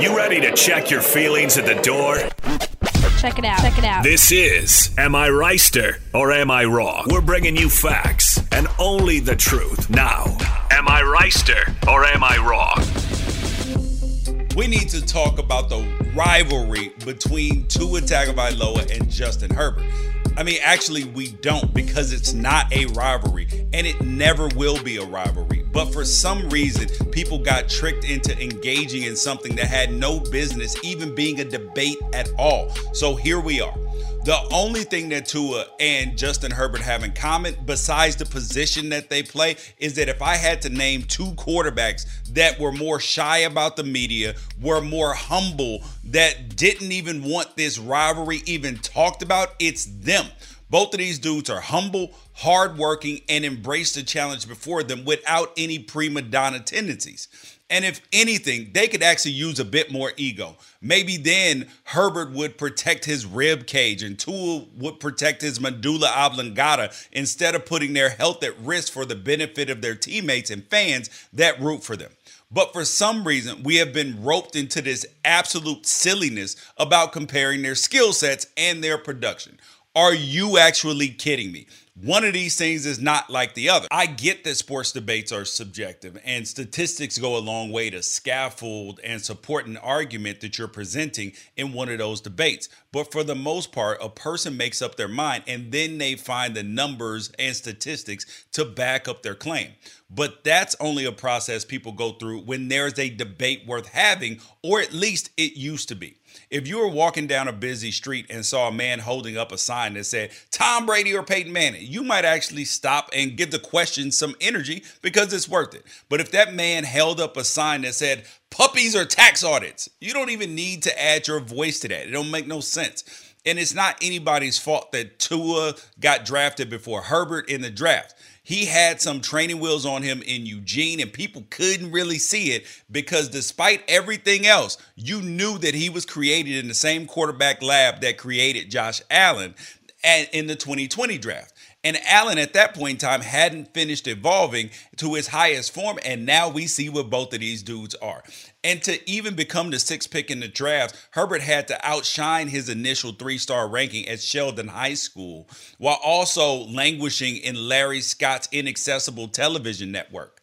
You ready to check your feelings at the door? Check it out. Check it out. This is Am I Reister or Am I Wrong? We're bringing you facts and only the truth. Now, Am I Reister or Am I Wrong? We need to talk about the rivalry between Tua Tagovailoa and Justin Herbert. I mean, actually, we don't because it's not a rivalry and it never will be a rivalry. But for some reason, people got tricked into engaging in something that had no business even being a debate at all. So here we are. The only thing that Tua and Justin Herbert have in common, besides the position that they play, is that if I had to name two quarterbacks that were more shy about the media, were more humble, that didn't even want this rivalry even talked about, it's them. Both of these dudes are humble, hardworking, and embrace the challenge before them without any prima donna tendencies. And if anything, they could actually use a bit more ego. Maybe then Herbert would protect his rib cage and Tua would protect his medulla oblongata instead of putting their health at risk for the benefit of their teammates and fans that root for them. But for some reason, we have been roped into this absolute silliness about comparing their skill sets and their production. Are you actually kidding me? One of these things is not like the other. I get that sports debates are subjective and statistics go a long way to scaffold and support an argument that you're presenting in one of those debates. But for the most part, a person makes up their mind and then they find the numbers and statistics to back up their claim. But that's only a process people go through when there's a debate worth having, or at least it used to be. If you were walking down a busy street and saw a man holding up a sign that said Tom Brady or Peyton Manning, you might actually stop and give the question some energy because it's worth it. But if that man held up a sign that said puppies or tax audits, you don't even need to add your voice to that. It don't make no sense. And it's not anybody's fault that Tua got drafted before Herbert in the draft he had some training wheels on him in Eugene, and people couldn't really see it because despite everything else, you knew that he was created in the same quarterback lab that created Josh Allen in the 2020 draft. And Allen at that point in time hadn't finished evolving to his highest form. And now we see what both of these dudes are. And to even become the sixth pick in the draft, Herbert had to outshine his initial three star ranking at Sheldon High School while also languishing in Larry Scott's inaccessible television network.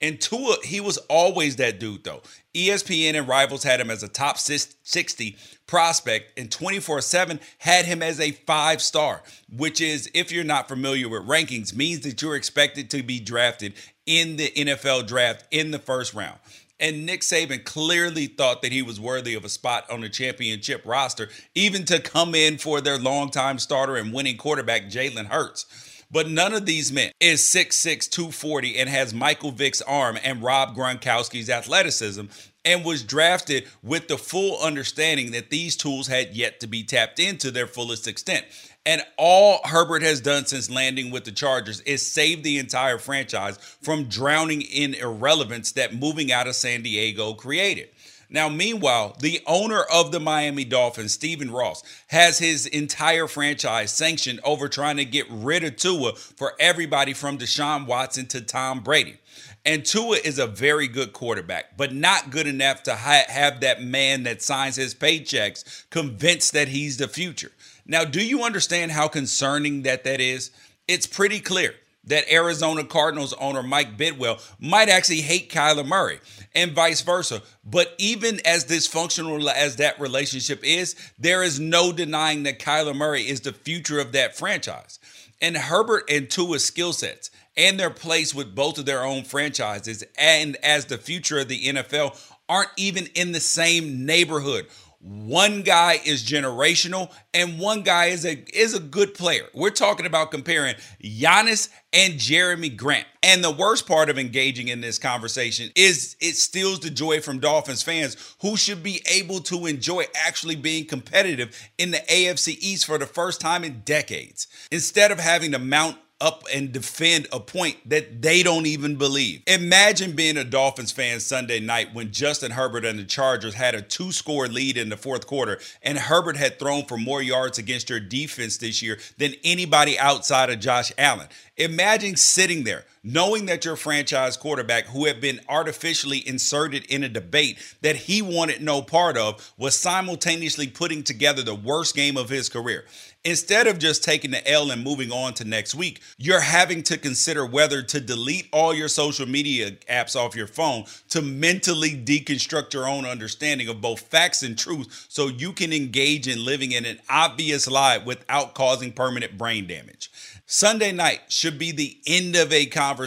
And Tua, he was always that dude, though. ESPN and Rivals had him as a top 60 prospect, and 24 7 had him as a five star, which is, if you're not familiar with rankings, means that you're expected to be drafted in the NFL draft in the first round. And Nick Saban clearly thought that he was worthy of a spot on the championship roster, even to come in for their longtime starter and winning quarterback, Jalen Hurts. But none of these men is 6'6, 240 and has Michael Vick's arm and Rob Gronkowski's athleticism and was drafted with the full understanding that these tools had yet to be tapped into their fullest extent. And all Herbert has done since landing with the Chargers is save the entire franchise from drowning in irrelevance that moving out of San Diego created. Now, meanwhile, the owner of the Miami Dolphins, Stephen Ross, has his entire franchise sanctioned over trying to get rid of Tua for everybody from Deshaun Watson to Tom Brady. And Tua is a very good quarterback, but not good enough to ha- have that man that signs his paychecks convinced that he's the future. Now, do you understand how concerning that that is? It's pretty clear that Arizona Cardinals owner Mike Bidwill might actually hate Kyler Murray and vice versa. But even as dysfunctional as that relationship is, there is no denying that Kyler Murray is the future of that franchise. And Herbert and Tua's skill sets and their place with both of their own franchises and as the future of the NFL aren't even in the same neighborhood one guy is generational and one guy is a is a good player. We're talking about comparing Giannis and Jerami Grant. And the worst part of engaging in this conversation is it steals the joy from Dolphins fans who should be able to enjoy actually being competitive in the AFC East for the first time in decades. Instead of having to mount up and defend a point that they don't even believe. Imagine being a Dolphins fan Sunday night when Justin Herbert and the Chargers had a two score lead in the fourth quarter, and Herbert had thrown for more yards against your defense this year than anybody outside of Josh Allen. Imagine sitting there knowing that your franchise quarterback, who had been artificially inserted in a debate that he wanted no part of, was simultaneously putting together the worst game of his career. Instead of just taking the L and moving on to next week, you're having to consider whether to delete all your social media apps off your phone to mentally deconstruct your own understanding of both facts and truth so you can engage in living in an obvious lie without causing permanent brain damage. Sunday night should be the end of a conversation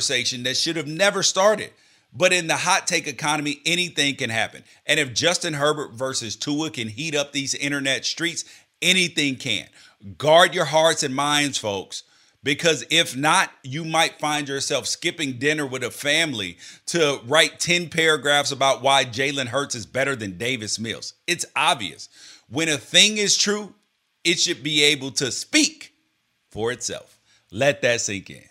that should have never started. But in the hot take economy, anything can happen. And if Justin Herbert versus Tua can heat up these internet streets, anything can. Guard your hearts and minds, folks, because if not, you might find yourself skipping dinner with a family to write 10 paragraphs about why Jalen Hurts is better than Davis Mills. It's obvious. When a thing is true, it should be able to speak for itself. Let that sink in.